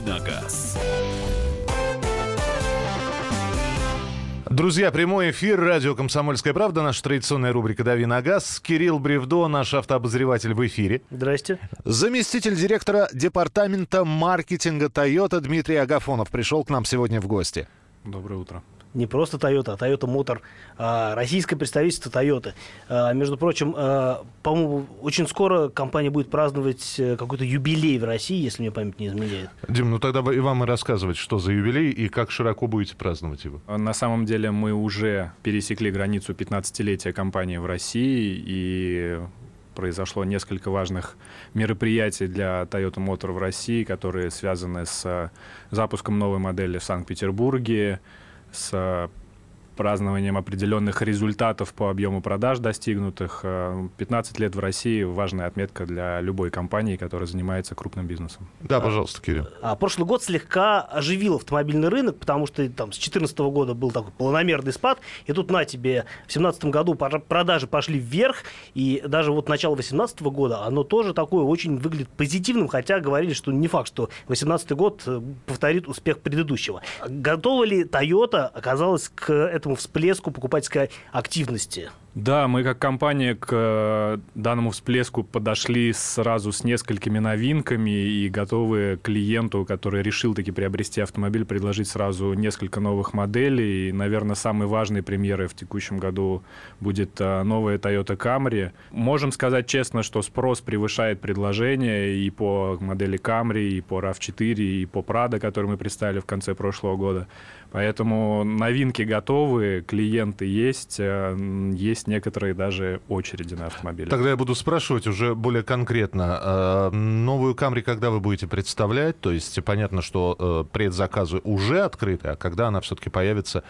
«Давиногаз». Друзья, прямой эфир, радио «Комсомольская правда», наша традиционная рубрика «Дави на газ». Кирилл Бревдо, наш автообозреватель в эфире. Здрасте. Заместитель директора департамента маркетинга Toyota Дмитрий Агафонов пришел к нам сегодня в гости. Доброе утро не просто Toyota, а Toyota Motor, а российское представительство Toyota. А, между прочим, а, по-моему, очень скоро компания будет праздновать э, какой-то юбилей в России, если мне память не изменяет. Дим, ну тогда и вам и рассказывать, что за юбилей и как широко будете праздновать его. На самом деле мы уже пересекли границу 15-летия компании в России, и произошло несколько важных мероприятий для Toyota Motor в России, которые связаны с запуском новой модели в Санкт-Петербурге, с празднованием определенных результатов по объему продаж достигнутых. 15 э, лет в России – важная отметка для любой компании, которая занимается крупным бизнесом. Да, пожалуйста, Кирилл. А, прошлый год слегка оживил автомобильный рынок, потому что там с 2014 года был такой планомерный спад, и тут на тебе в 2017 году продажи пошли вверх, и даже вот начало 2018 года оно тоже такое очень выглядит позитивным, хотя говорили, что не факт, что 2018 год э, повторит успех предыдущего. Готова ли Toyota оказалась к этому этому всплеску покупательской активности? Да, мы как компания к э, данному всплеску подошли сразу с несколькими новинками и готовы клиенту, который решил таки приобрести автомобиль, предложить сразу несколько новых моделей. И, наверное, самой важной премьерой в текущем году будет э, новая Toyota Camry. Можем сказать честно, что спрос превышает предложение и по модели Camry, и по RAV4, и по Prado, который мы представили в конце прошлого года. Поэтому новинки готовы, клиенты есть, э, есть некоторые даже очереди на автомобили. Тогда я буду спрашивать уже более конкретно. Э, новую Камри когда вы будете представлять? То есть понятно, что э, предзаказы уже открыты, а когда она все-таки появится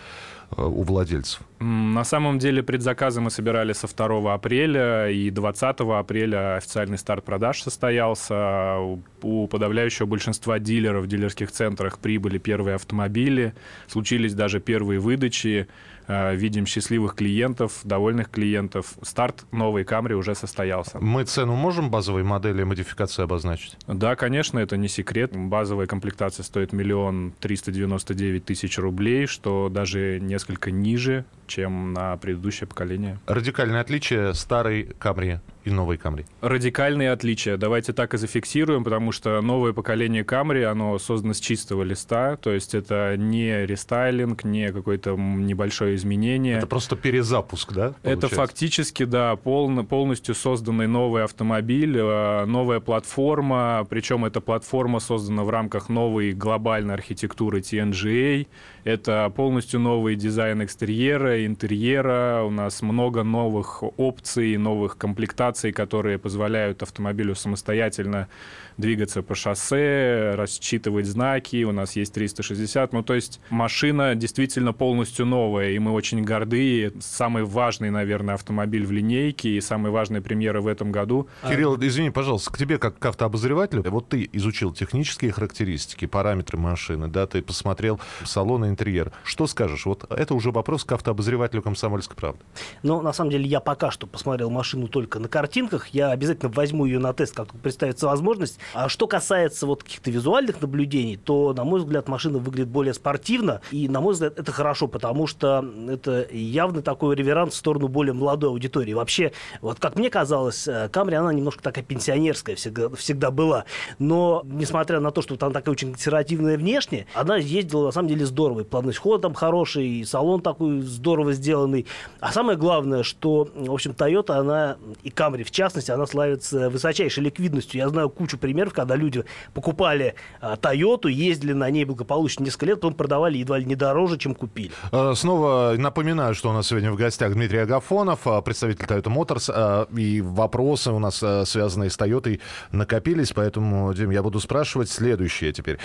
Э, у владельцев? На самом деле предзаказы мы собирали со 2 апреля, и 20 апреля официальный старт продаж состоялся. У подавляющего большинства дилеров в дилерских центрах прибыли первые автомобили, случились даже первые выдачи. Э, видим счастливых клиентов, довольных клиентов. Старт новой Камри уже состоялся. Мы цену можем базовой модели модификации обозначить? Да, конечно, это не секрет. Базовая комплектация стоит миллион триста девяносто девять тысяч рублей, что даже несколько ниже, чем на предыдущее поколение. Радикальное отличие старой Камри и новой Камри? Радикальные отличия. Давайте так и зафиксируем, потому что новое поколение Камри, оно создано с чистого листа, то есть это не рестайлинг, не какое-то небольшое изменение. Это просто перезапуск, да? Получается? Это фактически, да, полно, полностью созданный новый автомобиль, э, новая платформа, причем эта платформа создана в рамках новой глобальной архитектуры TNGA, это полностью новый дизайн экстерьера, интерьера, у нас много новых опций, новых комплектаций, коммуникаций, которые позволяют автомобилю самостоятельно двигаться по шоссе, рассчитывать знаки, у нас есть 360, ну то есть машина действительно полностью новая, и мы очень горды, самый важный, наверное, автомобиль в линейке и самая важная премьера в этом году. Кирилл, извини, пожалуйста, к тебе как к автообозревателю, вот ты изучил технические характеристики, параметры машины, да, ты посмотрел салон и интерьер. Что скажешь? Вот это уже вопрос к автообозревателю «Комсомольской правды». Ну, на самом деле, я пока что посмотрел машину только на картинках, я обязательно возьму ее на тест, как представится возможность, а что касается вот каких-то визуальных наблюдений, то, на мой взгляд, машина выглядит более спортивно. И, на мой взгляд, это хорошо, потому что это явно такой реверанс в сторону более молодой аудитории. Вообще, вот как мне казалось, Камри, она немножко такая пенсионерская всегда, всегда была. Но, несмотря на то, что она такая очень консервативная внешне, она ездила, на самом деле, здорово. И плавность хода там хороший, и салон такой здорово сделанный. А самое главное, что, в общем, Toyota, она, и Камри в частности, она славится высочайшей ликвидностью. Я знаю кучу примеров, когда люди покупали а, Toyota, ездили на ней благополучно несколько лет, потом продавали едва ли не дороже, чем купили. А, снова напоминаю, что у нас сегодня в гостях Дмитрий Агафонов, а, представитель Toyota Motors, и вопросы у нас связанные с Toyota накопились, поэтому, Дим, я буду спрашивать следующее теперь.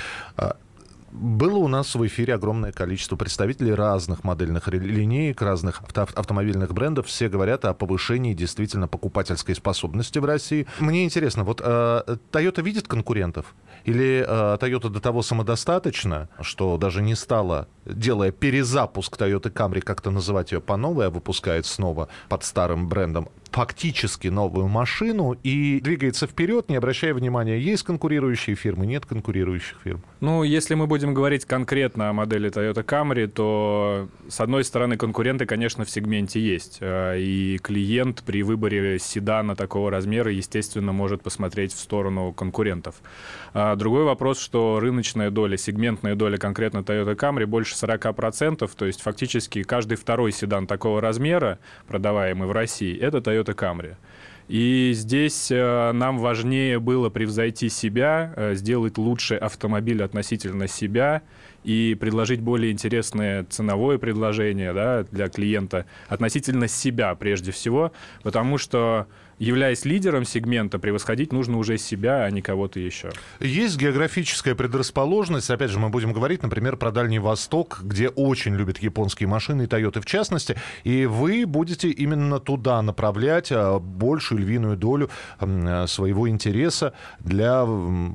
Было у нас в эфире огромное количество представителей разных модельных линеек, разных авто автомобильных брендов. Все говорят о повышении действительно покупательской способности в России. Мне интересно, вот э, Toyota видит конкурентов? Или э, Toyota до того самодостаточна, что даже не стала, делая перезапуск Toyota Camry, как-то называть ее по новой, а выпускает снова под старым брендом, фактически новую машину и двигается вперед, не обращая внимания, есть конкурирующие фирмы, нет конкурирующих фирм? Ну, если мы будем говорить конкретно о модели Toyota Camry, то, с одной стороны, конкуренты, конечно, в сегменте есть. Э, и клиент при выборе седана такого размера, естественно, может посмотреть в сторону конкурентов. А другой вопрос, что рыночная доля, сегментная доля конкретно Toyota Camry больше 40%, то есть фактически каждый второй седан такого размера, продаваемый в России, это Toyota Camry. И здесь э, нам важнее было превзойти себя, э, сделать лучший автомобиль относительно себя и предложить более интересное ценовое предложение да, для клиента относительно себя прежде всего, потому что являясь лидером сегмента, превосходить нужно уже себя, а не кого-то еще. Есть географическая предрасположенность. Опять же, мы будем говорить, например, про Дальний Восток, где очень любят японские машины, и Toyota в частности. И вы будете именно туда направлять а, большую львиную долю своего интереса для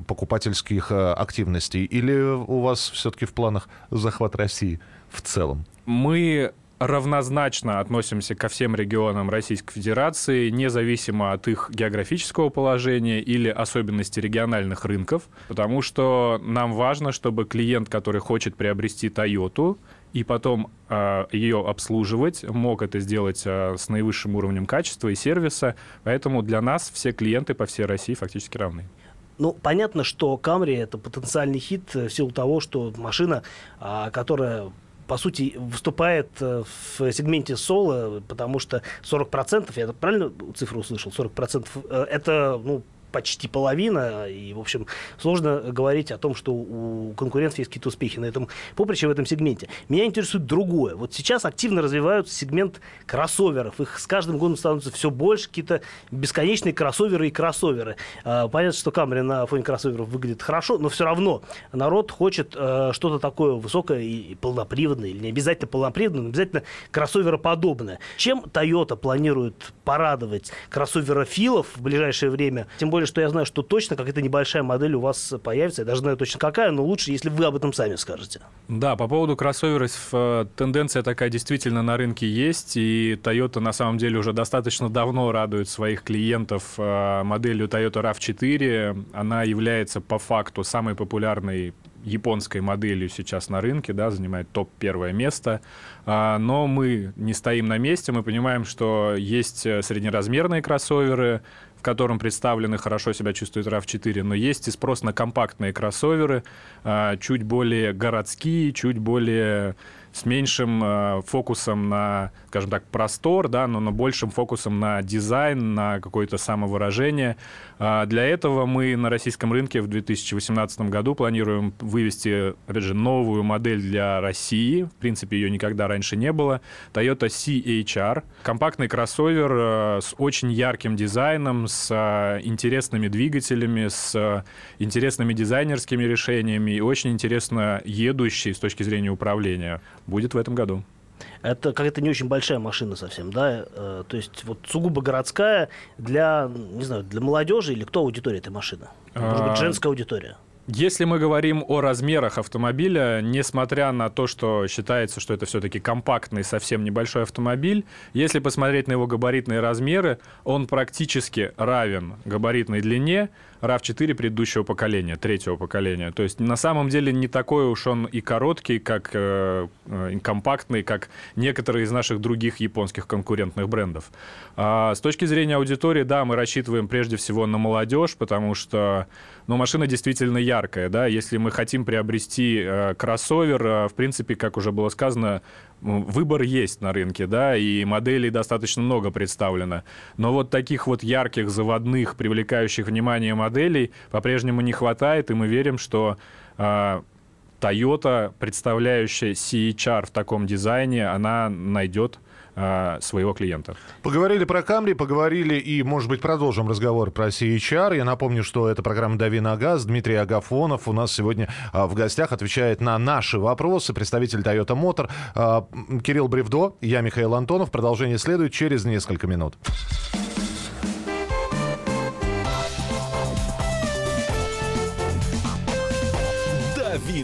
покупательских а, активностей. Или у вас все-таки в планах захват России в целом? Мы равнозначно относимся ко всем регионам Российской Федерации, независимо от их географического положения или особенностей региональных рынков, потому что нам важно, чтобы клиент, который хочет приобрести Toyota, и потом э, ее обслуживать, мог это сделать э, с наивысшим уровнем качества и сервиса. Поэтому для нас все клиенты по всей России фактически равны. Ну, понятно, что Камри это потенциальный хит в силу того, что машина, а, которая по сути, выступает э, в сегменте соло, потому что 40%, я правильно цифру услышал, 40% э, это, ну, почти половина, и, в общем, сложно говорить о том, что у конкуренции есть какие-то успехи на этом поприще, в этом сегменте. Меня интересует другое. Вот сейчас активно развиваются сегмент кроссоверов. Их с каждым годом становится все больше, какие-то бесконечные кроссоверы и кроссоверы. А, понятно, что Камри на фоне кроссоверов выглядит хорошо, но все равно народ хочет э, что-то такое высокое и полноприводное, или не обязательно полноприводное, но обязательно кроссовероподобное. Чем Toyota планирует порадовать кроссоверофилов в ближайшее время? Тем более более, что я знаю, что точно какая-то небольшая модель у вас появится. Я даже знаю точно какая, но лучше, если вы об этом сами скажете. Да, по поводу кроссоверов э, тенденция такая действительно на рынке есть. И Toyota на самом деле уже достаточно давно радует своих клиентов э, моделью Toyota RAV4. Она является по факту самой популярной японской моделью сейчас на рынке, да, занимает топ первое место. А, но мы не стоим на месте, мы понимаем, что есть э, среднеразмерные кроссоверы, в котором представлены хорошо себя чувствует RAV4, но есть и спрос на компактные кроссоверы, а, чуть более городские, чуть более с меньшим э, фокусом на, скажем так, простор, да, но на большим фокусом на дизайн, на какое-то самовыражение. Э, для этого мы на российском рынке в 2018 году планируем вывести, опять же, новую модель для России. В принципе, ее никогда раньше не было. Toyota CHR. Компактный кроссовер э, с очень ярким дизайном, с э, интересными двигателями, с интересными дизайнерскими решениями и очень интересно едущий с точки зрения управления будет в этом году. Это какая-то не очень большая машина совсем, да? Э, то есть вот сугубо городская для, не знаю, для молодежи или кто аудитория этой машины? Может быть, а, женская аудитория? Если мы говорим о размерах автомобиля, несмотря на то, что считается, что это все-таки компактный, совсем небольшой автомобиль, если посмотреть на его габаритные размеры, он практически равен габаритной длине RAV4 предыдущего поколения, третьего поколения. То есть на самом деле не такой уж он и короткий, как э, э, компактный, как некоторые из наших других японских конкурентных брендов. А с точки зрения аудитории, да, мы рассчитываем прежде всего на молодежь, потому что ну, машина действительно яркая. Да? Если мы хотим приобрести э, кроссовер, э, в принципе, как уже было сказано, выбор есть на рынке, да, и моделей достаточно много представлено. Но вот таких вот ярких, заводных, привлекающих внимание моделей по-прежнему не хватает, и мы верим, что э, Toyota, представляющая CHR в таком дизайне, она найдет э, своего клиента. Поговорили про Камри, поговорили и, может быть, продолжим разговор про CHR. Я напомню, что это программа «Дави на газ». Дмитрий Агафонов у нас сегодня э, в гостях отвечает на наши вопросы. Представитель Toyota Motor. Э, Кирилл Бревдо, я Михаил Антонов. Продолжение следует через несколько минут. «Дави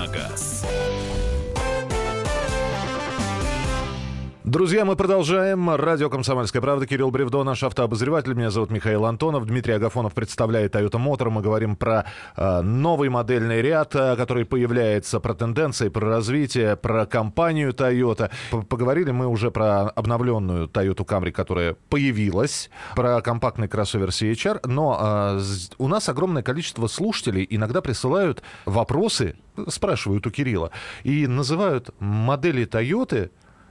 Давиногаз. Друзья, мы продолжаем. Радио «Комсомольская правда». Кирилл Бревдо, наш автообозреватель. Меня зовут Михаил Антонов. Дмитрий Агафонов представляет Toyota Motor. Мы говорим про э, новый модельный ряд, э, который появляется, про тенденции, про развитие, про компанию Toyota. Поговорили мы уже про обновленную Toyota Camry, которая появилась, про компактный кроссовер CHR. Но э, у нас огромное количество слушателей иногда присылают вопросы, спрашивают у Кирилла, и называют модели Toyota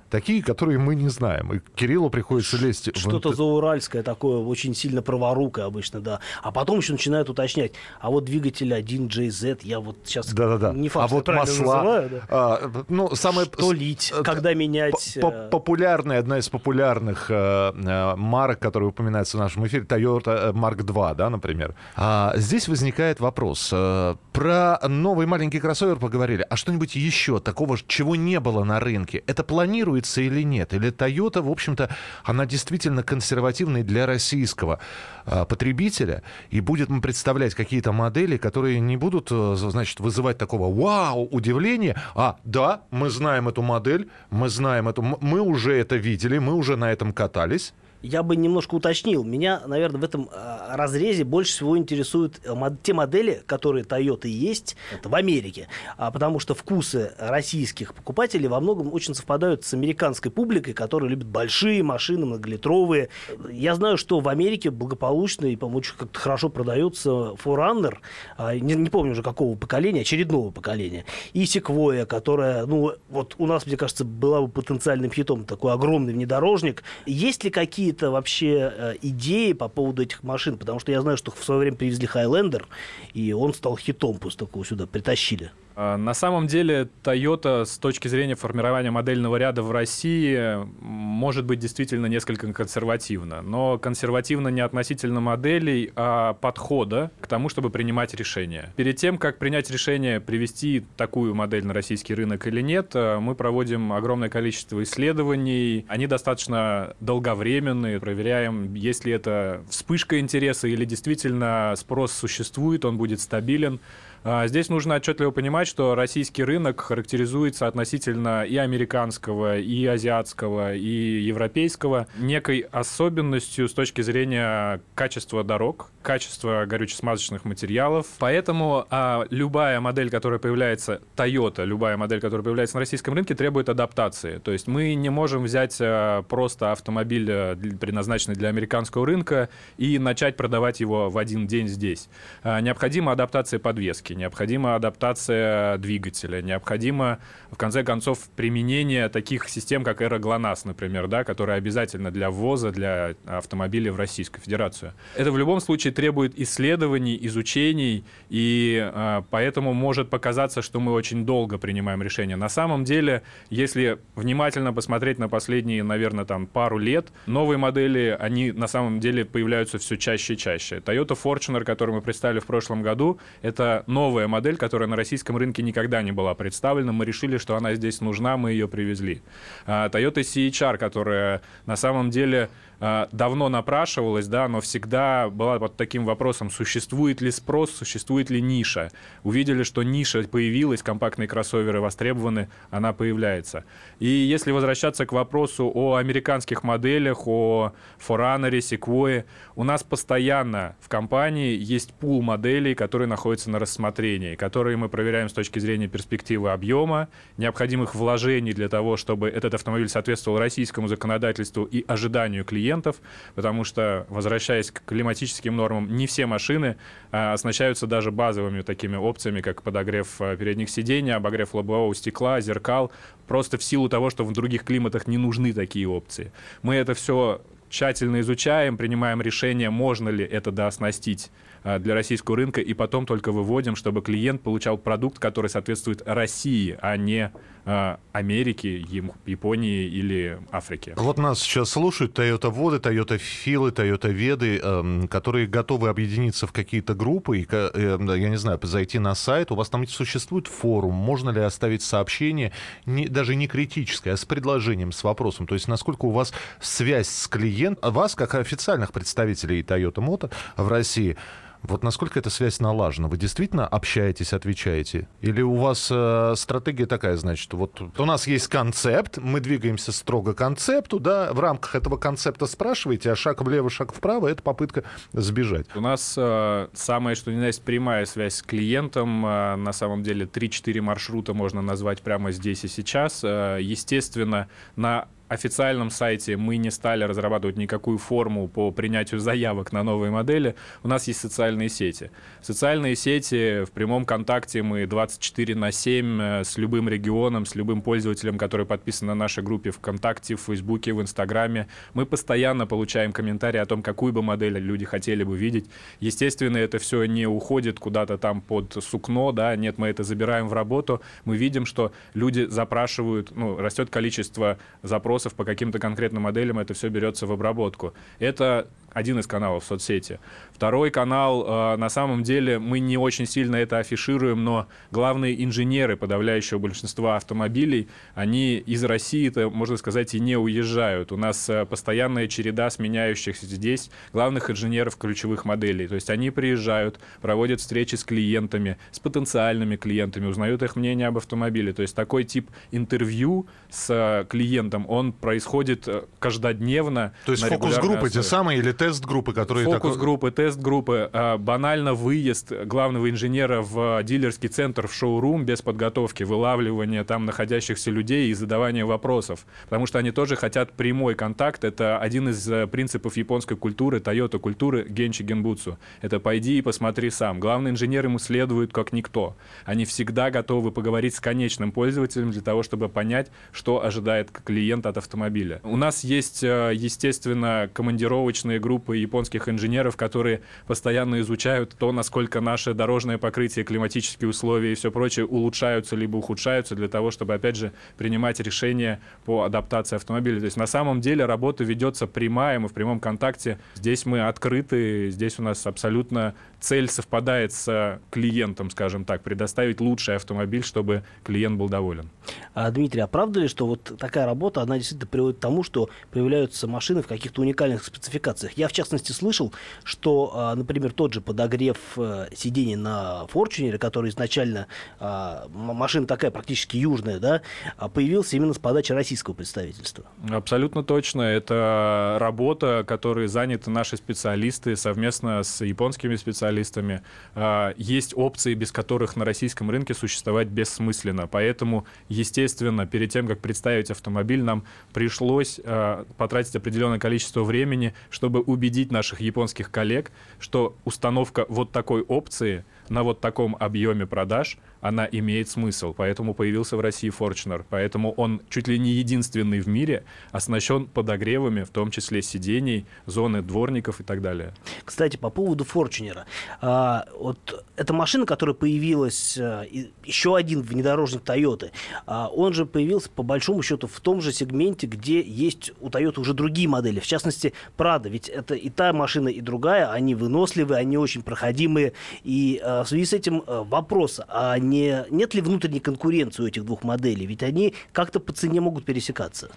такие, которые мы не знаем. И Кириллу приходится лезть... Что-то в... зауральское такое, очень сильно праворукое обычно, да. А потом еще начинают уточнять, а вот двигатель 1JZ, я вот сейчас Да-да-да. не факт, а вот масла... называю, да. а, ну, самое... Что лить, э, когда менять... э, Популярная, одна из популярных э, э, марок, которая упоминается в нашем эфире, Toyota Mark II, да, например. А, здесь возникает вопрос. Про новый маленький кроссовер поговорили. А что-нибудь еще такого, чего не было на рынке? Это планируется или нет? Или Toyota, в общем-то, она действительно консервативная для российского э, потребителя и будет представлять какие-то модели, которые не будут, э, значит, вызывать такого вау, удивления. А, да, мы знаем эту модель, мы знаем эту, мы уже это видели, мы уже на этом катались. Я бы немножко уточнил. Меня, наверное, в этом э, разрезе больше всего интересуют э, те модели, которые Toyota есть это в Америке. А, потому что вкусы российских покупателей во многом очень совпадают с американской публикой, которая любит большие машины, многолитровые. Я знаю, что в Америке благополучно и, по-моему, очень как-то хорошо продается Forerunner, а, не, не помню уже какого поколения, очередного поколения, и Sequoia, которая, ну, вот у нас, мне кажется, была бы потенциальным хитом, такой огромный внедорожник. Есть ли какие какие-то вообще э, идеи по поводу этих машин? Потому что я знаю, что в свое время привезли Хайлендер, и он стал хитом после того, сюда притащили. А, На самом деле Toyota с точки зрения формирования модельного ряда в России может быть действительно несколько консервативно. Но консервативно не относительно моделей, а подхода к тому, чтобы принимать решения. Перед тем, как принять решение привести такую модель на российский рынок или нет, э, мы проводим огромное количество исследований. Они достаточно долговременные. Проверяем, есть ли это вспышка интереса или действительно спрос существует, он будет стабилен. А, Здесь нужно отчетливо понимать, что российский рынок характеризуется относительно и американского, и азиатского, и европейского некой особенностью с точки зрения качества дорог, качества горюче-смазочных материалов. Поэтому а, любая модель, которая появляется, Toyota, любая модель, которая появляется на российском рынке, требует адаптации. То есть мы не можем взять а, просто автомобиль, а, предназначенный для американского рынка, и начать продавать его в один день здесь. А, Необходима адаптация подвески, необходима адаптация двигателя, необходимо, в конце концов, применение таких систем, как аэроглонасс, например, да, которые обязательно для ввоза, для автомобилей в Российскую Федерацию. Это в любом случае требует исследований, изучений, и а, поэтому может показаться, что мы очень долго принимаем решения. На самом деле, если внимательно посмотреть на последние, наверное, там пару лет, новые модели, они на самом деле появляются все чаще и чаще. Toyota Fortuner, который мы представили в прошлом году, это новая модель, которая на российском рынке никогда не была представлена. Мы решили, что она здесь нужна, мы ее привезли. А, Toyota CHR, которая на самом деле давно напрашивалась, да, но всегда была под таким вопросом, существует ли спрос, существует ли ниша. Увидели, что ниша появилась, компактные кроссоверы востребованы, она появляется. И если возвращаться к вопросу о американских моделях, о Forerunner, Sequoia, у нас постоянно в компании есть пул моделей, которые находятся на рассмотрении, которые мы проверяем с точки зрения перспективы объема, необходимых вложений для того, чтобы этот автомобиль соответствовал российскому законодательству и ожиданию клиентов, потому что, возвращаясь к климатическим нормам, не все машины а, оснащаются даже базовыми такими опциями, как подогрев а, передних сидений, обогрев лобового стекла, зеркал, просто в силу того, что в других климатах не нужны такие опции. Мы это все тщательно изучаем, принимаем решение, можно ли это дооснастить для российского рынка и потом только выводим, чтобы клиент получал продукт, который соответствует России, а не Америки, Японии или Африки. Вот нас сейчас слушают Toyota Воды, Toyota Филы, Toyota Веды, эм, которые готовы объединиться в какие-то группы, и, э, я не знаю, зайти на сайт. У вас там существует форум, можно ли оставить сообщение, не, даже не критическое, а с предложением, с вопросом. То есть насколько у вас связь с клиентом, вас как официальных представителей Toyota Motor в России, вот насколько эта связь налажена? Вы действительно общаетесь, отвечаете? Или у вас э, стратегия такая, значит, вот у нас есть концепт, мы двигаемся строго к концепту, да, в рамках этого концепта спрашиваете, а шаг влево, шаг вправо — это попытка сбежать. У нас э, самое, что ни на есть, прямая связь с клиентом. Э, на самом деле 3-4 маршрута можно назвать прямо здесь и сейчас. Э, естественно, на официальном сайте мы не стали разрабатывать никакую форму по принятию заявок на новые модели. У нас есть социальные сети. Социальные сети в прямом контакте мы 24 на 7 э, с любым регионом, с любым пользователем, который подписан на нашей группе ВКонтакте, в Фейсбуке, в Инстаграме. Мы постоянно получаем комментарии о том, какую бы модель люди хотели бы видеть. Естественно, это все не уходит куда-то там под сукно, да, нет, мы это забираем в работу. Мы видим, что люди запрашивают, ну, растет количество запросов запросов по каким-то конкретным моделям, это все берется в обработку. Это один из каналов в соцсети. Второй канал, э, на самом деле, мы не очень сильно это афишируем, но главные инженеры подавляющего большинства автомобилей, они из России-то, можно сказать, и не уезжают. У нас э, постоянная череда сменяющихся здесь главных инженеров ключевых моделей. То есть они приезжают, проводят встречи с клиентами, с потенциальными клиентами, узнают их мнение об автомобиле. То есть такой тип интервью с э, клиентом, он происходит каждодневно. То есть фокус-группы те самые или тест-группы, которые... Фокус-группы, тест-группы. А, банально выезд главного инженера в дилерский центр, в шоурум без подготовки, вылавливание там находящихся людей и задавание вопросов. Потому что они тоже хотят прямой контакт. Это один из э, принципов японской культуры, Toyota культуры Генчи Генбуцу. Это пойди и посмотри сам. Главный инженер ему следует как никто. Они всегда готовы поговорить с конечным пользователем для того, чтобы понять, что ожидает клиент от автомобиля. У нас есть, э, естественно, командировочные группы японских инженеров, которые постоянно изучают то, насколько наше дорожное покрытие, климатические условия и все прочее улучшаются либо ухудшаются для того, чтобы, опять же, принимать решения по адаптации автомобиля. То есть на самом деле работа ведется прямая, мы в прямом контакте. Здесь мы открыты, здесь у нас абсолютно цель совпадает с клиентом, скажем так, предоставить лучший автомобиль, чтобы клиент был доволен. А, Дмитрий, а правда ли, что вот такая работа, она действительно приводит к тому, что появляются машины в каких-то уникальных спецификациях? Я, в частности, слышал, что, а, например, тот же подогрев э, сидений на Форчунере, который изначально а, машина такая практически южная, да, а, появился именно с подачи российского представительства. Абсолютно точно. Это работа, которой заняты наши специалисты совместно с японскими специалистами. Есть опции, без которых на российском рынке существовать бессмысленно. Поэтому, естественно, перед тем, как представить автомобиль, нам пришлось потратить определенное количество времени, чтобы убедить наших японских коллег, что установка вот такой опции на вот таком объеме продаж – она имеет смысл. Поэтому появился в России Fortuner. Поэтому он чуть ли не единственный в мире оснащен подогревами, в том числе сидений, зоны дворников и так далее. Кстати, по поводу Fortuner. А, вот эта машина, которая появилась, а, еще один внедорожник Toyota, а, он же появился по большому счету в том же сегменте, где есть у Toyota уже другие модели. В частности, Prado. Ведь это и та машина, и другая. Они выносливые, они очень проходимые. И а, в связи с этим а, вопрос, а не, нет ли внутренней конкуренции у этих двух моделей? Ведь они как-то по цене могут пересекаться.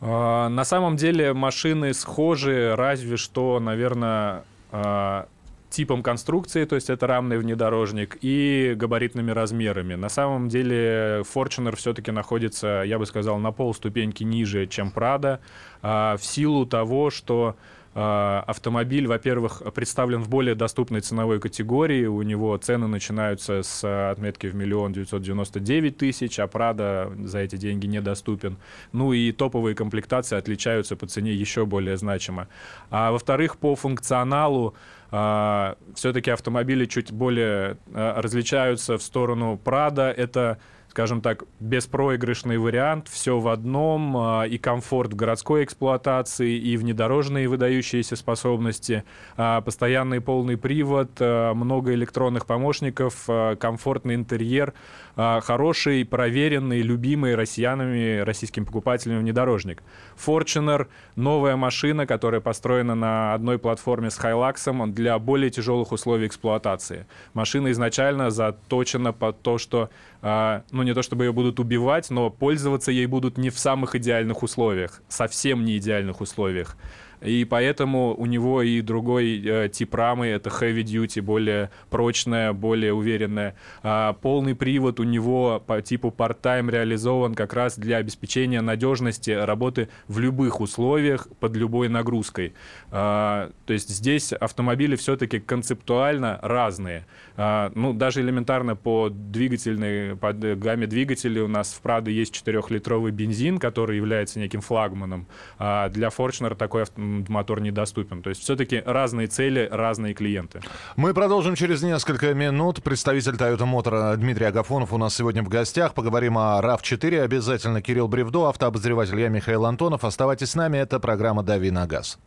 А, на самом деле машины схожи, разве что, наверное, а, типом конструкции, то есть это рамный внедорожник, и габаритными размерами. На самом деле Fortuner все-таки находится, я бы сказал, на полступеньки ниже, чем Prado, в силу того, что а, автомобиль, во-первых, представлен в более доступной ценовой категории. У него цены начинаются с отметки в миллион девятьсот девяносто девять тысяч, а Прада за эти деньги недоступен. Ну и топовые комплектации отличаются по цене еще более значимо. А во-вторых, по функционалу а, все-таки автомобили чуть более а, различаются в сторону Прада. Это скажем так, беспроигрышный вариант, все в одном, а, и комфорт в городской эксплуатации, и внедорожные выдающиеся способности, а, постоянный полный привод, а, много электронных помощников, комфортный интерьер, хороший, проверенный, любимый россиянами, российскими покупателями внедорожник. Fortuner — новая машина, которая построена на одной платформе с Hilux для более тяжелых условий эксплуатации. Машина изначально заточена под то, что а, ну не то чтобы ее будут убивать, но пользоваться ей будут не в самых идеальных условиях, совсем не идеальных условиях. И поэтому у него и другой э, тип рамы, это heavy duty, более прочная, более уверенная. А полный привод у него по типу part-time реализован как раз для обеспечения надежности работы в любых условиях, под любой нагрузкой. А, то есть здесь автомобили все-таки концептуально разные. А, ну, даже элементарно по двигательной, по гамме двигателей у нас в Прадо есть 4-литровый бензин, который является неким флагманом. А для Fortuner такой автомобиль мотор недоступен. То есть все-таки разные цели, разные клиенты. Мы продолжим через несколько минут. Представитель Toyota Motor Дмитрий Агафонов у нас сегодня в гостях. Поговорим о RAV4. Обязательно Кирилл Бревдо, автообозреватель я Михаил Антонов. Оставайтесь с нами. Это программа «Дави на газ».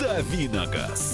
«Дави на газ».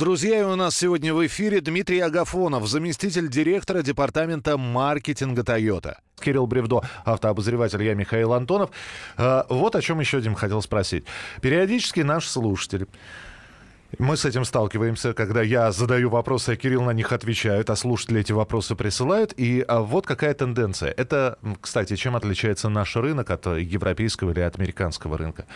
Друзья, у нас сегодня в эфире Дмитрий Агафонов, заместитель директора департамента маркетинга Toyota. Кирилл Бревдо, автообозреватель, я Михаил Антонов. А, вот о чем еще, Дим, хотел спросить. Периодически наш слушатель мы с этим сталкиваемся, когда я задаю вопросы, а Кирилл на них отвечает, а слушатели эти вопросы присылают. И а, вот какая тенденция. Это, кстати, чем отличается наш рынок от европейского или американского рынка.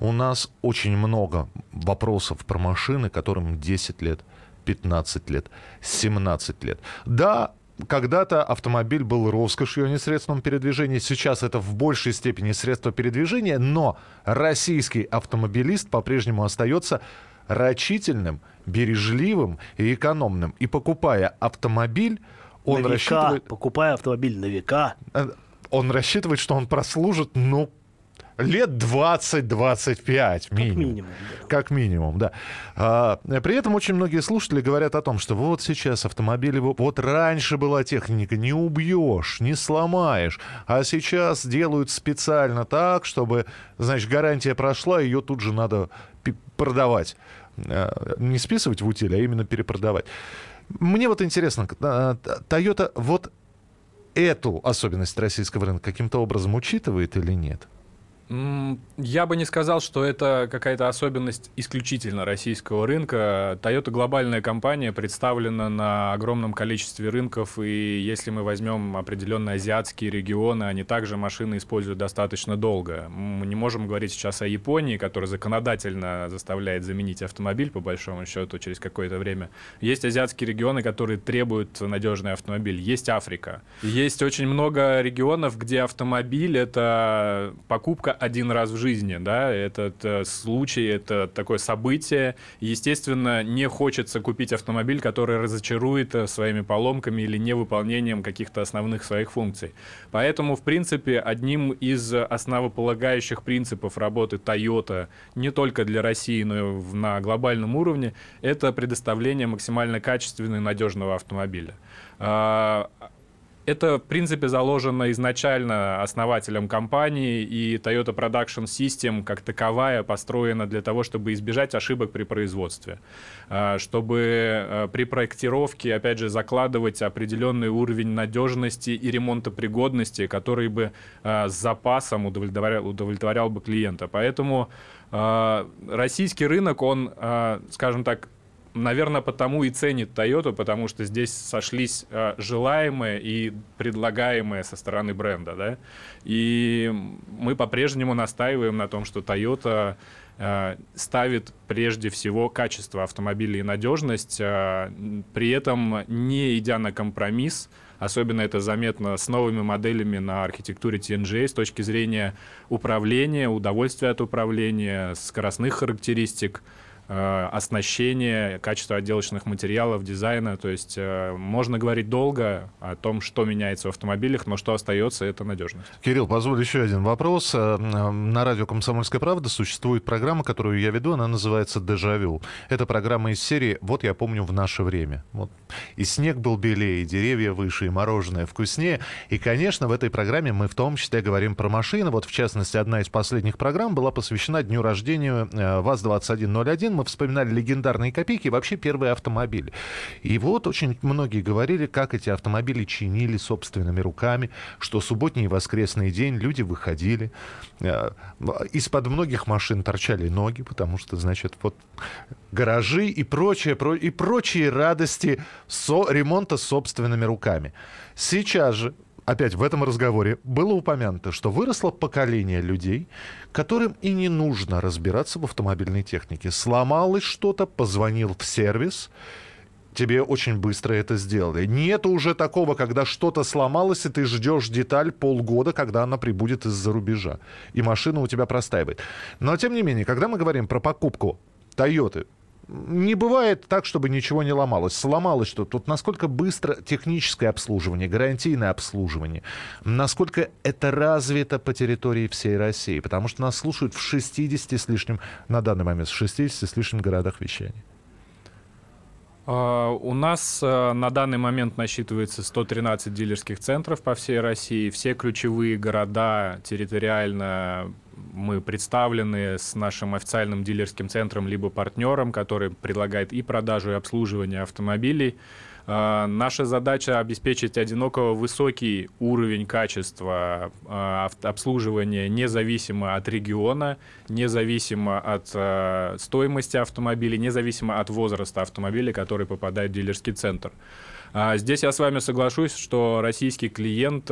У нас очень много вопросов про машины, которым 10 лет, 15 лет, 17 лет. Да, когда-то автомобиль был роскошью, а не средством передвижения. Сейчас это в большей степени средство передвижения, но российский автомобилист по-прежнему остается рачительным, бережливым и экономным. И покупая автомобиль, он на века, рассчитывает... Покупая автомобиль на века. Э, он рассчитывает, что он прослужит, ну, лет 20-25 минимум. Как минимум. Да. Как минимум, да. А, при этом очень многие слушатели говорят о том, что вот сейчас автомобили, вот раньше была техника, не убьешь, не сломаешь, а сейчас делают специально так, чтобы, значит, гарантия прошла, ее тут же надо продавать. А, не списывать в утиль, а именно перепродавать. Мне вот интересно, а, Toyota вот эту особенность российского рынка каким-то образом учитывает или нет? Я бы не сказал, что это какая-то особенность исключительно российского рынка. Toyota глобальная компания представлена на огромном количестве рынков, и если мы возьмем определенные азиатские регионы, они также машины используют достаточно долго. Мы не можем говорить сейчас о Японии, которая законодательно заставляет заменить автомобиль, по большому счету, через какое-то время. Есть азиатские регионы, которые требуют надежный автомобиль. Есть Африка. Есть очень много регионов, где автомобиль — это покупка один раз в жизни, да, этот э, случай, это такое событие. Естественно, не хочется купить автомобиль, который разочарует э, своими поломками или невыполнением каких-то основных своих функций. Поэтому, в принципе, одним из основополагающих принципов работы Toyota не только для России, но и на глобальном уровне, это предоставление максимально качественного и надежного автомобиля. Это, в принципе, заложено изначально основателем компании, и Toyota Production System как таковая построена для того, чтобы избежать ошибок при производстве, а, чтобы а, при проектировке, опять же, закладывать определенный уровень надежности и ремонтопригодности, который бы а, с запасом удовлетворял, удовлетворял бы клиента. Поэтому российский рынок, он, скажем так, наверное, потому и ценит Toyota, потому что здесь сошлись э, желаемое и предлагаемое со стороны бренда, да. И мы по-прежнему настаиваем на том, что Toyota э, ставит прежде всего качество автомобиля и надежность, э, при этом не идя на компромисс Особенно это заметно с новыми моделями на архитектуре TNGA с точки зрения управления, удовольствия от управления, скоростных характеристик. Э, оснащение, качество отделочных материалов, дизайна. То есть э, можно говорить долго о том, что меняется в автомобилях, но что остается, это надежность. Кирилл, позволь еще один вопрос. Э, на радио «Комсомольская правда» существует программа, которую я веду, она называется «Дежавю». Это программа из серии «Вот я помню в наше время». Вот. И снег был белее, и деревья выше, и мороженое вкуснее. И, конечно, в этой программе мы в том числе говорим про машины. Вот, в частности, одна из последних программ была посвящена дню рождения ВАЗ-2101 мы вспоминали легендарные копейки, вообще первые автомобили. И вот очень многие говорили, как эти автомобили чинили собственными руками, что субботний и воскресный день люди выходили. Э, из-под многих машин торчали ноги, потому что, значит, вот гаражи и прочее, и прочие радости со, ремонта собственными руками. Сейчас же опять в этом разговоре было упомянуто, что выросло поколение людей, которым и не нужно разбираться в автомобильной технике. Сломалось что-то, позвонил в сервис, тебе очень быстро это сделали. Нет уже такого, когда что-то сломалось, и ты ждешь деталь полгода, когда она прибудет из-за рубежа. И машина у тебя простаивает. Но, тем не менее, когда мы говорим про покупку Toyota, не бывает так, чтобы ничего не ломалось. Сломалось что Тут насколько быстро техническое обслуживание, гарантийное обслуживание, насколько это развито по территории всей России. Потому что нас слушают в 60 с лишним, на данный момент, в 60 с лишним городах вещания. А, у нас а, на данный момент насчитывается 113 дилерских центров по всей России. Все ключевые города территориально мы представлены с нашим официальным дилерским центром либо партнером, который предлагает и продажу, и обслуживание автомобилей. А, наша задача обеспечить одиноко высокий уровень качества а, обслуживания независимо от региона, независимо от а, стоимости автомобиля, независимо от возраста автомобиля, который попадает в дилерский центр. Здесь я с вами соглашусь, что российский клиент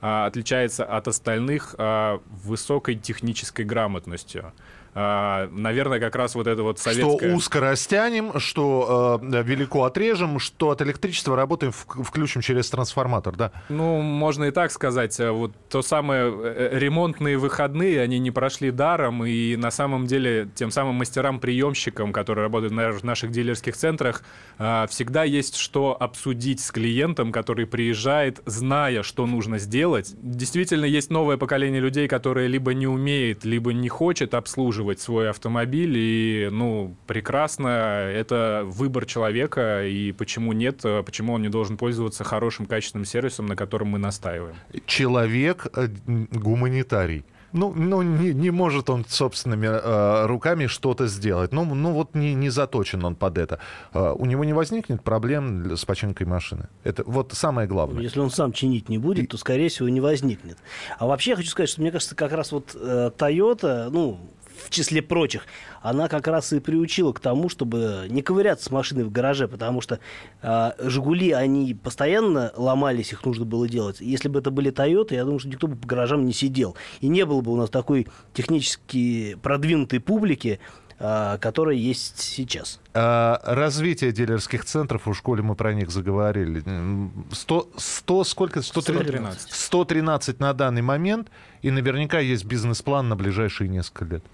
отличается от остальных высокой технической грамотностью. А, наверное, как раз вот это вот советское... Что узко растянем, что э, велико отрежем, что от электричества работаем, включим через трансформатор, да? Ну, можно и так сказать. Э, вот то самое э, ремонтные выходные, они не прошли даром, и на самом деле тем самым мастерам-приемщикам, которые работают в наших дилерских центрах, э, всегда есть что обсудить с клиентом, который приезжает, зная, что нужно сделать. Действительно, есть новое поколение людей, которые либо не умеет, либо не хочет обслуживать обслуживать свой автомобиль, и, ну, прекрасно, это выбор человека, и почему нет, почему он не должен пользоваться хорошим качественным сервисом, на котором мы настаиваем. Человек э, гуманитарий ну, ну не, не может он собственными э, руками что-то сделать. Ну, ну вот не, не заточен он под это. Э, у него не возникнет проблем с починкой машины. Это вот самое главное. Если он сам чинить не будет, И... то, скорее всего, не возникнет. А вообще я хочу сказать, что мне кажется, как раз вот э, Toyota, ну, в числе прочих, она как раз и приучила к тому, чтобы не ковыряться с машиной в гараже, потому что э, «Жигули», они постоянно ломались, их нужно было делать. Если бы это были «Тойоты», я думаю, что никто бы по гаражам не сидел. И не было бы у нас такой технически продвинутой публики, э, которая есть сейчас. А, развитие дилерских центров, у школе мы про них заговорили. 100, 100 сколько? 113. 113 на данный момент, и наверняка есть бизнес-план на ближайшие несколько лет.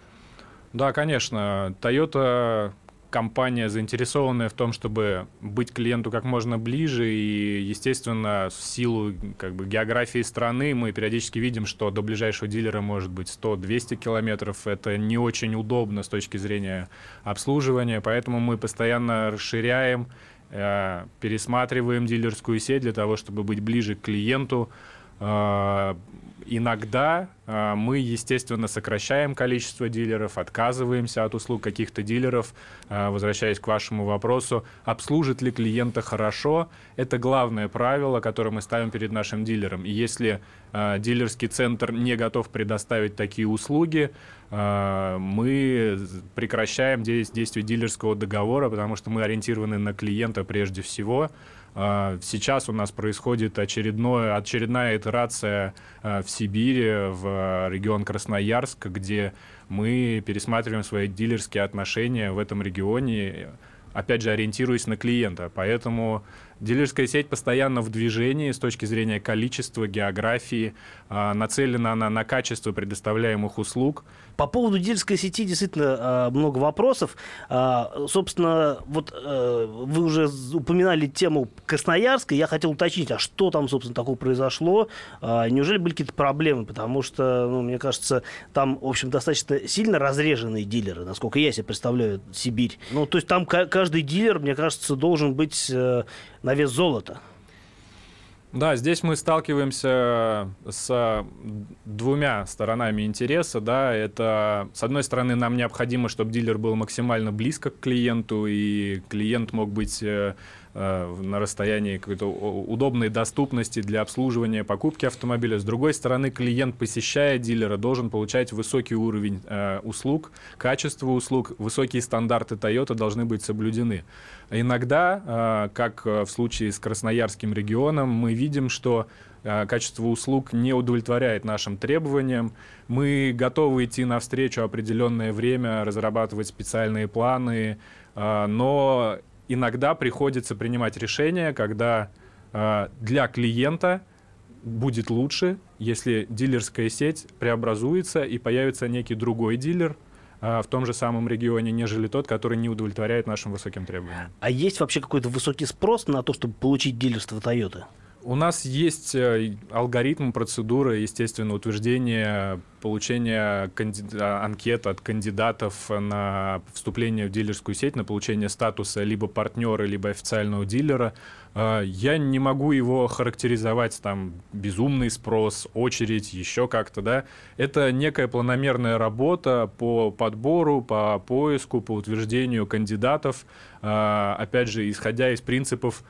Да, конечно. Toyota компания, заинтересованная в том, чтобы быть клиенту как можно ближе, и, естественно, в силу как бы, географии страны мы периодически видим, что до ближайшего дилера может быть 100-200 километров. Это не очень удобно с точки зрения обслуживания, поэтому мы постоянно расширяем, э, пересматриваем дилерскую сеть для того, чтобы быть ближе к клиенту, э, иногда э, мы, естественно, сокращаем количество дилеров, отказываемся от услуг каких-то дилеров. Э, возвращаясь к вашему вопросу, обслужит ли клиента хорошо, это главное правило, которое мы ставим перед нашим дилером. И если э, дилерский центр не готов предоставить такие услуги, мы прекращаем действие дилерского договора, потому что мы ориентированы на клиента прежде всего. А, сейчас у нас происходит очередное, очередная итерация а, в Сибири, в регион Красноярск, где мы пересматриваем свои дилерские отношения в этом регионе, опять же, ориентируясь на клиента. Поэтому Дилерская сеть постоянно в движении с точки зрения количества, географии, а, нацелена она на качество предоставляемых услуг. По поводу дилерской сети действительно а, много вопросов. А, собственно, вот э, вы уже упоминали тему Красноярска. Я хотел уточнить, а что там, собственно, такого произошло? Неужели были какие-то проблемы? Потому что, ну, мне кажется, там, в общем, достаточно сильно разреженные дилеры, насколько я себе представляю, Сибирь. Ну, то есть там каждый дилер, мне кажется, должен быть э, на вес золота. Да, здесь мы сталкиваемся с двумя сторонами интереса. Да. Это, с одной стороны, нам необходимо, чтобы дилер был максимально близко к клиенту, и клиент мог быть э, на расстоянии какой-то удобной доступности для обслуживания покупки автомобиля. С другой стороны, клиент, посещая дилера, должен получать высокий уровень э, услуг, качество услуг, высокие стандарты Toyota должны быть соблюдены. Иногда, э, как в случае с Красноярским регионом, мы видим, что качество услуг не удовлетворяет нашим требованиям. Мы готовы идти навстречу определенное время, разрабатывать специальные планы, но иногда приходится принимать решение, когда э, для клиента будет лучше, если дилерская сеть преобразуется и появится некий другой дилер, э, в том же самом регионе, нежели тот, который не удовлетворяет нашим высоким требованиям. А есть вообще какой-то высокий спрос на то, чтобы получить дилерство Toyota? У нас есть э, алгоритм, процедура, естественно, утверждения, получения кандида- анкет от кандидатов на вступление в дилерскую сеть, на получение статуса либо партнера, либо официального дилера. Э, я не могу его характеризовать там безумный спрос, очередь, еще как-то, да. Это некая планомерная работа по подбору, по поиску, по утверждению кандидатов, э, опять же, исходя из принципов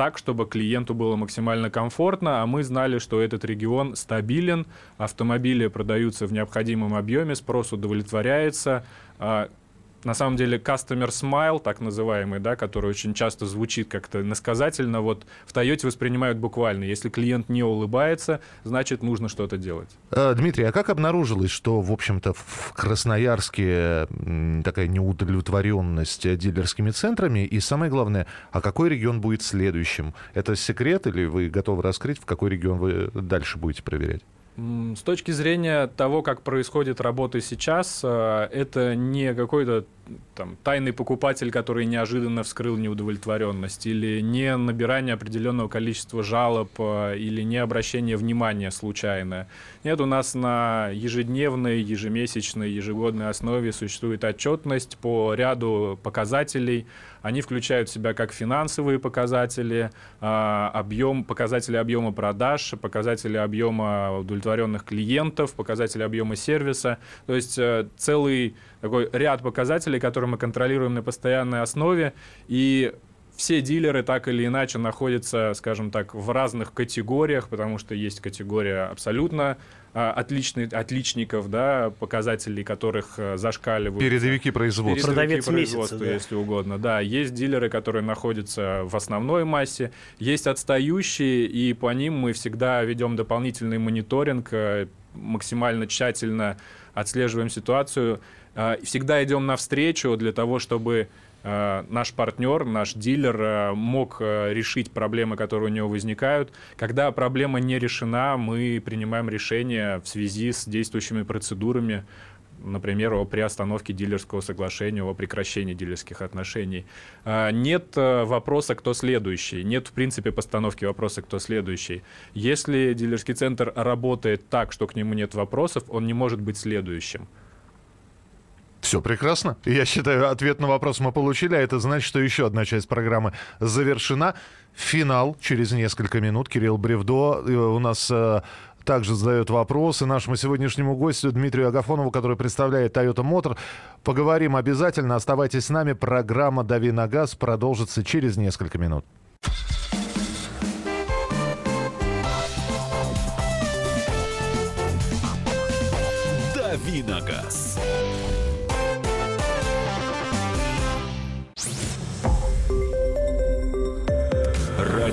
так, чтобы клиенту было максимально комфортно, а мы знали, что этот регион стабилен, автомобили продаются в необходимом объеме, спрос удовлетворяется, а на самом деле customer smile, так называемый, да, который очень часто звучит как-то насказательно, вот в Toyota воспринимают буквально. Если клиент не улыбается, значит нужно что-то делать. Э, Дмитрий, а как обнаружилось, что, в общем-то, в Красноярске такая неудовлетворенность дилерскими центрами? И самое главное, а какой регион будет следующим? Это секрет или вы готовы раскрыть, в какой регион вы дальше будете проверять? С точки зрения того, как происходит работа сейчас, э, это не какой-то там, тайный покупатель, который неожиданно вскрыл неудовлетворенность, или не набирание определенного количества жалоб, э, или не обращение внимания случайно. Нет, у нас на ежедневной, ежемесячной, ежегодной основе существует отчетность по ряду показателей. Они включают в себя как финансовые показатели, э, объем, показатели объема продаж, показатели объема удовлетворенных клиентов, показатели объема сервиса. То есть э, целый такой ряд показателей, которые мы контролируем на постоянной основе, и все дилеры так или иначе находятся, скажем так, в разных категориях, потому что есть категория абсолютно а, отличный, отличников, да, показателей которых а, зашкаливают. Передовики производства. Продавец производства, месяца, да. если угодно. Да, есть дилеры, которые находятся в основной массе, есть отстающие, и по ним мы всегда ведем дополнительный мониторинг, э, максимально тщательно отслеживаем ситуацию а, всегда идем навстречу для того, чтобы а, наш партнер, наш дилер а, мог решить проблемы, которые у него возникают. Когда проблема не решена, мы принимаем решение в связи с действующими процедурами, например, о приостановке дилерского соглашения, о прекращении дилерских отношений. Нет вопроса, кто следующий. Нет, в принципе, постановки вопроса, кто следующий. Если дилерский центр работает так, что к нему нет вопросов, он не может быть следующим. Все прекрасно. Я считаю, ответ на вопрос мы получили, а это значит, что еще одна часть программы завершена. Финал через несколько минут. Кирилл Бревдо э, у нас э, также задает вопросы нашему сегодняшнему гостю Дмитрию Агафонову, который представляет Toyota Motor. Поговорим обязательно. Оставайтесь с нами. Программа «Дави на газ» продолжится через несколько минут. «Дави на газ».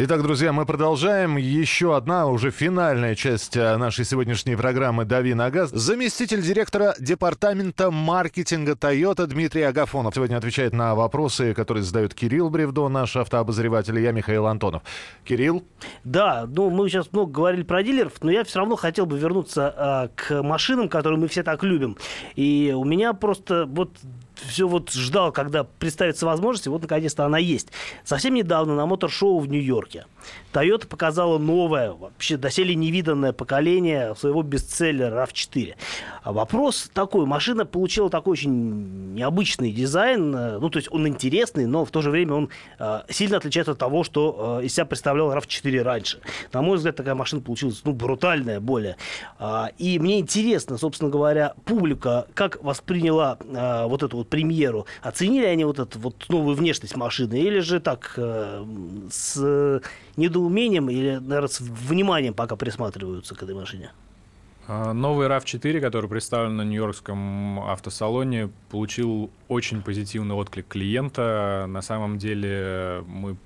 Итак, друзья, мы продолжаем. Еще одна, уже финальная часть э, нашей сегодняшней программы «Дави на газ». Заместитель директора департамента маркетинга «Тойота» Дмитрий Агафонов сегодня отвечает на вопросы, которые задает Кирилл Бревдо, наш автообозреватель, и я, Михаил Антонов. Кирилл? Да, ну мы сейчас много говорили про дилеров, но я все равно хотел бы вернуться а, к машинам, которые мы все так любим. И у меня просто вот все вот ждал, когда представится возможность, и вот наконец-то она есть. Совсем недавно на мотор-шоу в Нью-Йорке Toyota показала новое, вообще доселе невиданное поколение своего бестселлера RAV4. А вопрос такой, машина получила такой очень необычный дизайн, э, ну то есть он интересный, но в то же время он э, сильно отличается от того, что э, из себя представлял RAV4 раньше. На мой взгляд, такая машина получилась ну, брутальная более. А, и мне интересно, собственно говоря, публика как восприняла э, вот эту вот премьеру. Оценили они вот эту вот новую внешность машины или же так э, с недоумением или, наверное, с вниманием пока присматриваются к этой машине? А, Новый RAV4, который представлен на Нью-Йоркском автосалоне, получил очень позитивный отклик клиента. На самом деле мы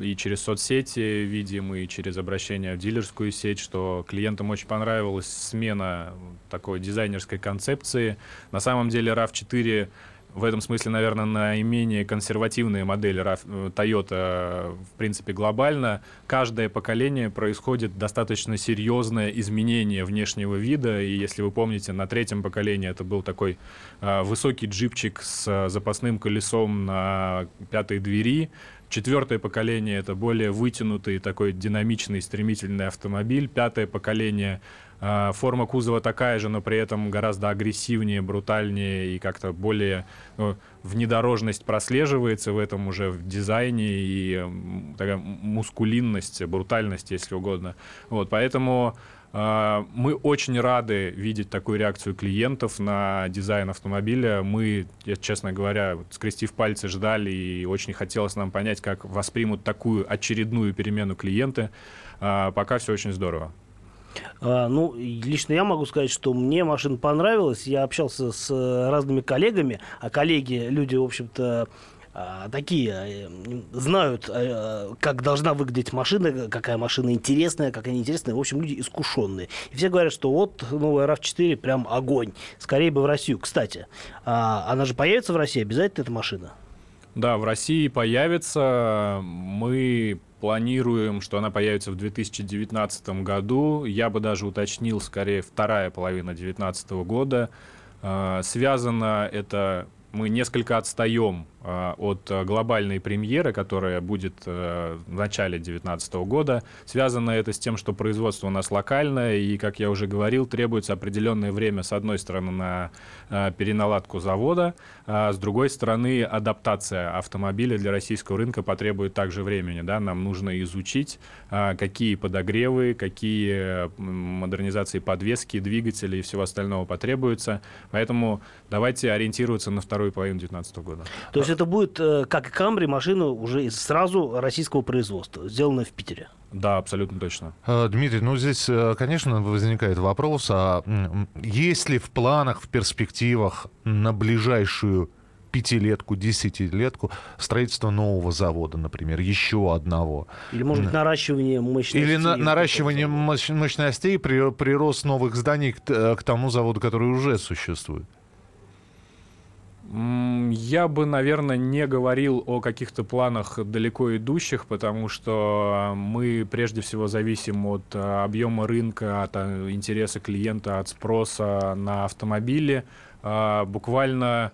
и через соцсети видим, и через обращение в дилерскую сеть, что клиентам очень понравилась смена такой дизайнерской концепции. На самом деле RAV4 в этом смысле, наверное, наименее консервативные модели RAV, Toyota, в принципе, глобально. Каждое поколение происходит достаточно серьезное изменение внешнего вида. И если вы помните, на третьем поколении это был такой э, высокий джипчик с запасным колесом на пятой двери. Четвертое поколение это более вытянутый, такой динамичный, стремительный автомобиль. Пятое поколение форма кузова такая же, но при этом гораздо агрессивнее, брутальнее и как-то более ну, внедорожность прослеживается в этом уже в дизайне и такая мускулинность, брутальность, если угодно. Вот, поэтому э, мы очень рады видеть такую реакцию клиентов на дизайн автомобиля. Мы, честно говоря, скрестив пальцы, ждали и очень хотелось нам понять, как воспримут такую очередную перемену клиенты. Э, пока все очень здорово. А, ну, лично я могу сказать, что мне машина понравилась. Я общался с э, разными коллегами, а коллеги, люди, в общем-то, а, такие э, знают, э, как должна выглядеть машина, какая машина интересная, какая неинтересная. В общем, люди искушенные. И все говорят, что вот новая RAV4 прям огонь. Скорее бы в Россию. Кстати, а, она же появится в России, обязательно эта машина? Да, в России появится. Мы планируем, что она появится в 2019 году. Я бы даже уточнил, скорее, вторая половина 2019 года. А, связано это мы несколько отстаем э, от глобальной премьеры, которая будет э, в начале 2019 года. Связано это с тем, что производство у нас локальное, и, как я уже говорил, требуется определенное время, с одной стороны, на э, переналадку завода, а с другой стороны, адаптация автомобиля для российского рынка потребует также времени. Да? Нам нужно изучить, э, какие подогревы, какие модернизации подвески, двигателей и всего остального потребуются. Поэтому давайте ориентироваться на вторую половину 2019 года. То есть это будет, э, как и Камри, машина уже сразу российского производства, сделанная в Питере? Да, абсолютно точно. Э, Дмитрий, ну здесь, э, конечно, возникает вопрос, а есть ли в планах, в перспективах на ближайшую пятилетку, десятилетку строительство нового завода, например, еще одного. Или, может быть, наращивание мощностей. Или на, наращивание мощностей, при, прирост новых зданий к, к тому заводу, который уже существует. Я бы, наверное, не говорил о каких-то планах далеко идущих, потому что мы прежде всего зависим от а, объема рынка, от а, интереса клиента, от спроса на автомобили. А, буквально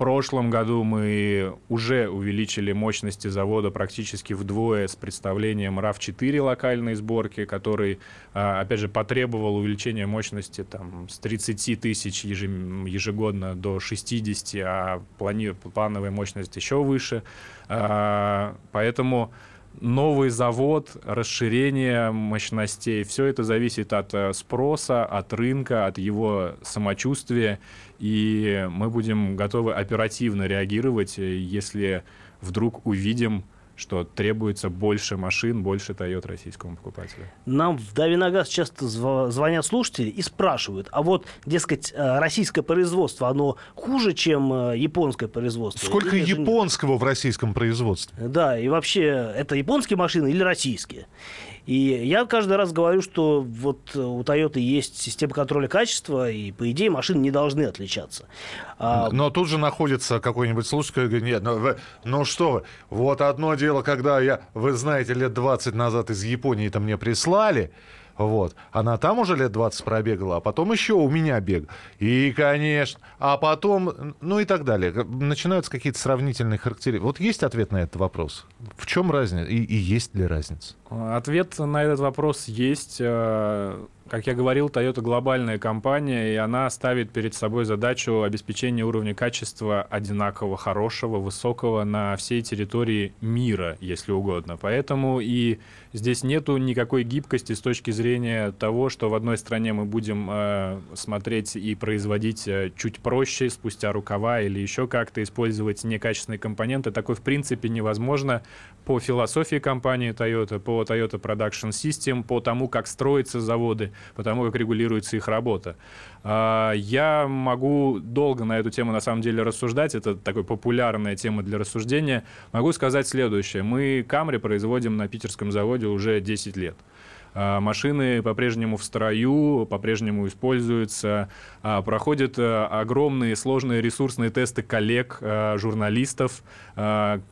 прошлом году мы уже увеличили мощности завода практически вдвое с представлением RAV4 локальной сборки, который, а, опять же, потребовал увеличения мощности там, с 30 тысяч ежегодно до 60, а плани плановая мощность еще выше. А, поэтому новый завод, расширение мощностей, все это зависит от э, спроса, от рынка, от его самочувствия, и мы будем готовы оперативно реагировать, э, если вдруг увидим что требуется больше машин, больше Toyota российскому покупателю. Нам в Дави на газ часто звонят слушатели и спрашивают, а вот, дескать, э, российское производство, оно хуже, чем э, японское производство? Сколько или японского в российском производстве? Да, и вообще, это японские машины или российские? И я каждый раз говорю, что вот у Toyota есть система контроля качества, и, по идее, машины не должны отличаться. А Но тут же находится какой-нибудь слушатель, который говорит, нет, ну, вы, ну что вы, вот одно дело, когда я, вы знаете, лет 20 назад из Японии это мне прислали, вот. Она там уже лет 20 пробегала, а потом еще у меня бег. И, конечно, а потом, ну и так далее. Начинаются какие-то сравнительные характеристики. Вот есть ответ на этот вопрос? В чем разница? И, и есть ли разница? Ответ на этот вопрос есть. Как я говорил, Toyota глобальная компания, и она ставит перед собой задачу обеспечения уровня качества одинаково хорошего, высокого на всей территории мира, если угодно. Поэтому и здесь нету никакой гибкости с точки зрения того, что в одной стране мы будем э, смотреть и производить э, чуть проще, спустя рукава или еще как-то использовать некачественные компоненты. Такое в принципе невозможно по философии компании Toyota, по Toyota Production System, по тому, как строятся заводы потому как регулируется их работа. А, я могу долго на эту тему на самом деле рассуждать, это такая популярная тема для рассуждения. Могу сказать следующее. Мы Камри производим на питерском заводе уже 10 лет. А, машины по-прежнему в строю, по-прежнему используются, а, проходят э, огромные сложные ресурсные тесты коллег, э, журналистов,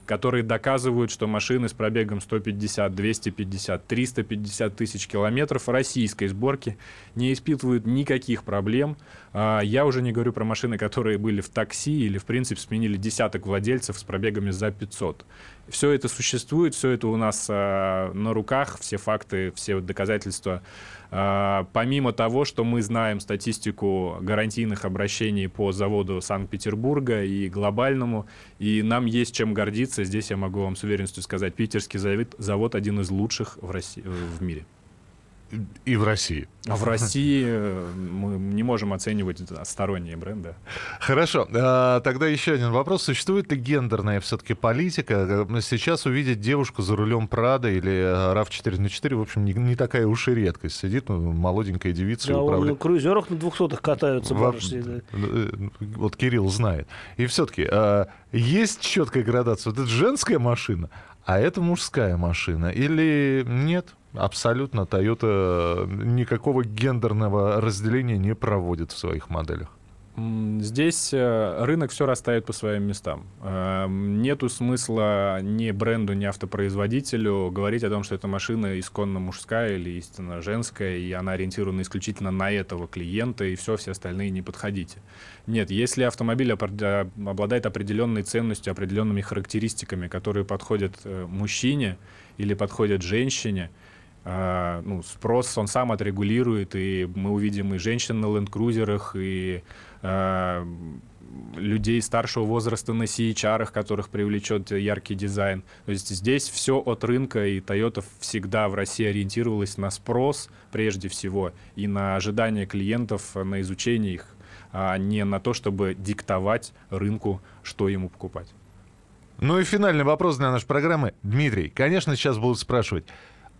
которые доказывают, что машины с пробегом 150, 250, 350 тысяч километров российской сборки не испытывают никаких проблем. А, я уже не говорю про машины, которые были в такси или, в принципе, сменили десяток владельцев с пробегами за 500. Все это существует, все это у нас э, на руках, все факты, все доказательства. Э, помимо того, что мы знаем статистику гарантийных обращений по заводу Санкт-Петербурга и глобальному, и нам есть чем гордиться. Здесь я могу вам с уверенностью сказать, питерский завод, один из лучших в, России, в мире. И в России. А в России э, мы не можем оценивать сторонние бренды. Хорошо. А, тогда еще один вопрос. Существует ли гендерная все-таки политика? Э, сейчас увидеть девушку за рулем Прада или RAV4 на 4, в общем, не, не такая уж и редкость. Сидит ну, молоденькая девица да, и управляет. на крузерах на двухсотых катаются Во... барышни. Да. Э, вот Кирилл знает. И все-таки а, есть четкая градация. Вот это женская машина, а это мужская машина. Или нет? Абсолютно Toyota никакого гендерного разделения не проводит в своих моделях. Здесь э, рынок все расставит по своим местам. Э, нету смысла ни бренду, ни автопроизводителю говорить о том, что эта машина исконно мужская или истинно женская, и она ориентирована исключительно на этого клиента, и все, все остальные не подходите. Нет, если автомобиль обладает определенной ценностью, определенными характеристиками, которые подходят э, мужчине или подходят женщине, ну, спрос он сам отрегулирует, и мы увидим и женщин на ленд-крузерах, и uh, людей старшего возраста на CHR, которых привлечет яркий дизайн. То есть здесь все от рынка, и Toyota всегда в России ориентировалась на спрос прежде всего и на ожидания клиентов, на изучение их, а не на то, чтобы диктовать рынку, что ему покупать. Ну и финальный вопрос для нашей программы. Дмитрий, конечно, сейчас будут спрашивать,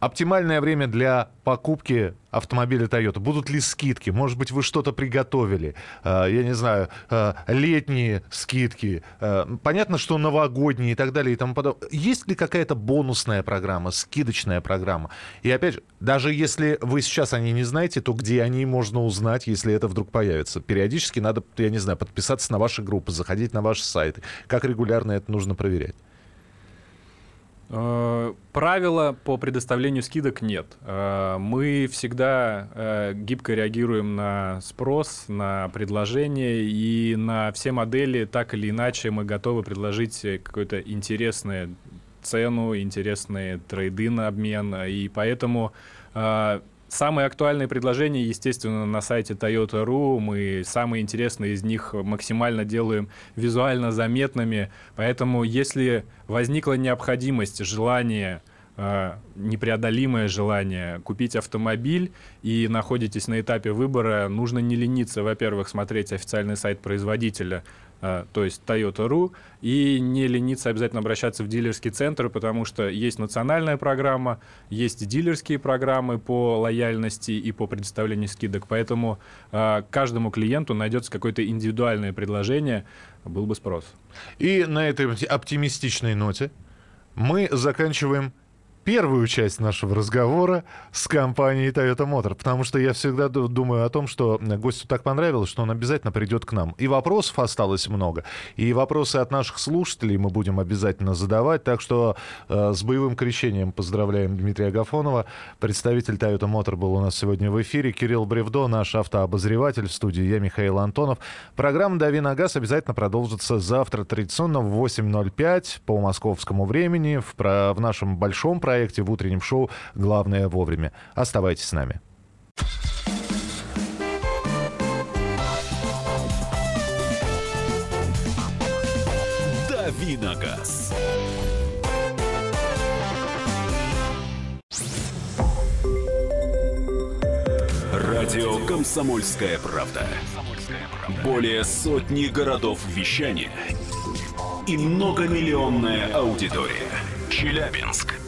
Оптимальное время для покупки автомобиля Toyota? Будут ли скидки? Может быть, вы что-то приготовили? Э, я не знаю, э, летние скидки. Э, понятно, что новогодние и так далее и тому подобное. Есть ли какая-то бонусная программа, скидочная программа? И опять же, даже если вы сейчас о ней не знаете, то где о ней можно узнать, если это вдруг появится? Периодически надо, я не знаю, подписаться на ваши группы, заходить на ваши сайты. Как регулярно это нужно проверять? Э, правила по предоставлению скидок нет. Э, мы всегда э, гибко реагируем на спрос, на предложение, и на все модели так или иначе мы готовы предложить какую-то интересную цену, интересные трейды на обмен, и поэтому Самые актуальные предложения, естественно, на сайте Toyota.ru. Мы самые интересные из них максимально делаем визуально заметными. Поэтому, если возникла необходимость, желание э, непреодолимое желание купить автомобиль и находитесь на этапе выбора, нужно не лениться, во-первых, смотреть официальный сайт производителя, то есть Toyota.ru, и не лениться обязательно обращаться в дилерский центр, потому что есть национальная программа, есть дилерские программы по лояльности и по предоставлению скидок, поэтому э, каждому клиенту найдется какое-то индивидуальное предложение, был бы спрос. И на этой оптимистичной ноте мы заканчиваем первую часть нашего разговора с компанией Toyota Motor, потому что я всегда думаю о том, что гостю так понравилось, что он обязательно придет к нам. И вопросов осталось много, и вопросы от наших слушателей мы будем обязательно задавать, так что э, с боевым крещением поздравляем Дмитрия Агафонова. Представитель Toyota Motor был у нас сегодня в эфире. Кирилл Бревдо, наш автообозреватель в студии. Я Михаил Антонов. Программа «Дави на газ» обязательно продолжится завтра традиционно в 8.05 по московскому времени в, про, в нашем большом проекте проекте, в утреннем шоу «Главное вовремя». Оставайтесь с нами. Давиногаз. Радио «Комсомольская правда». Более сотни городов вещания и многомиллионная аудитория. Челябинск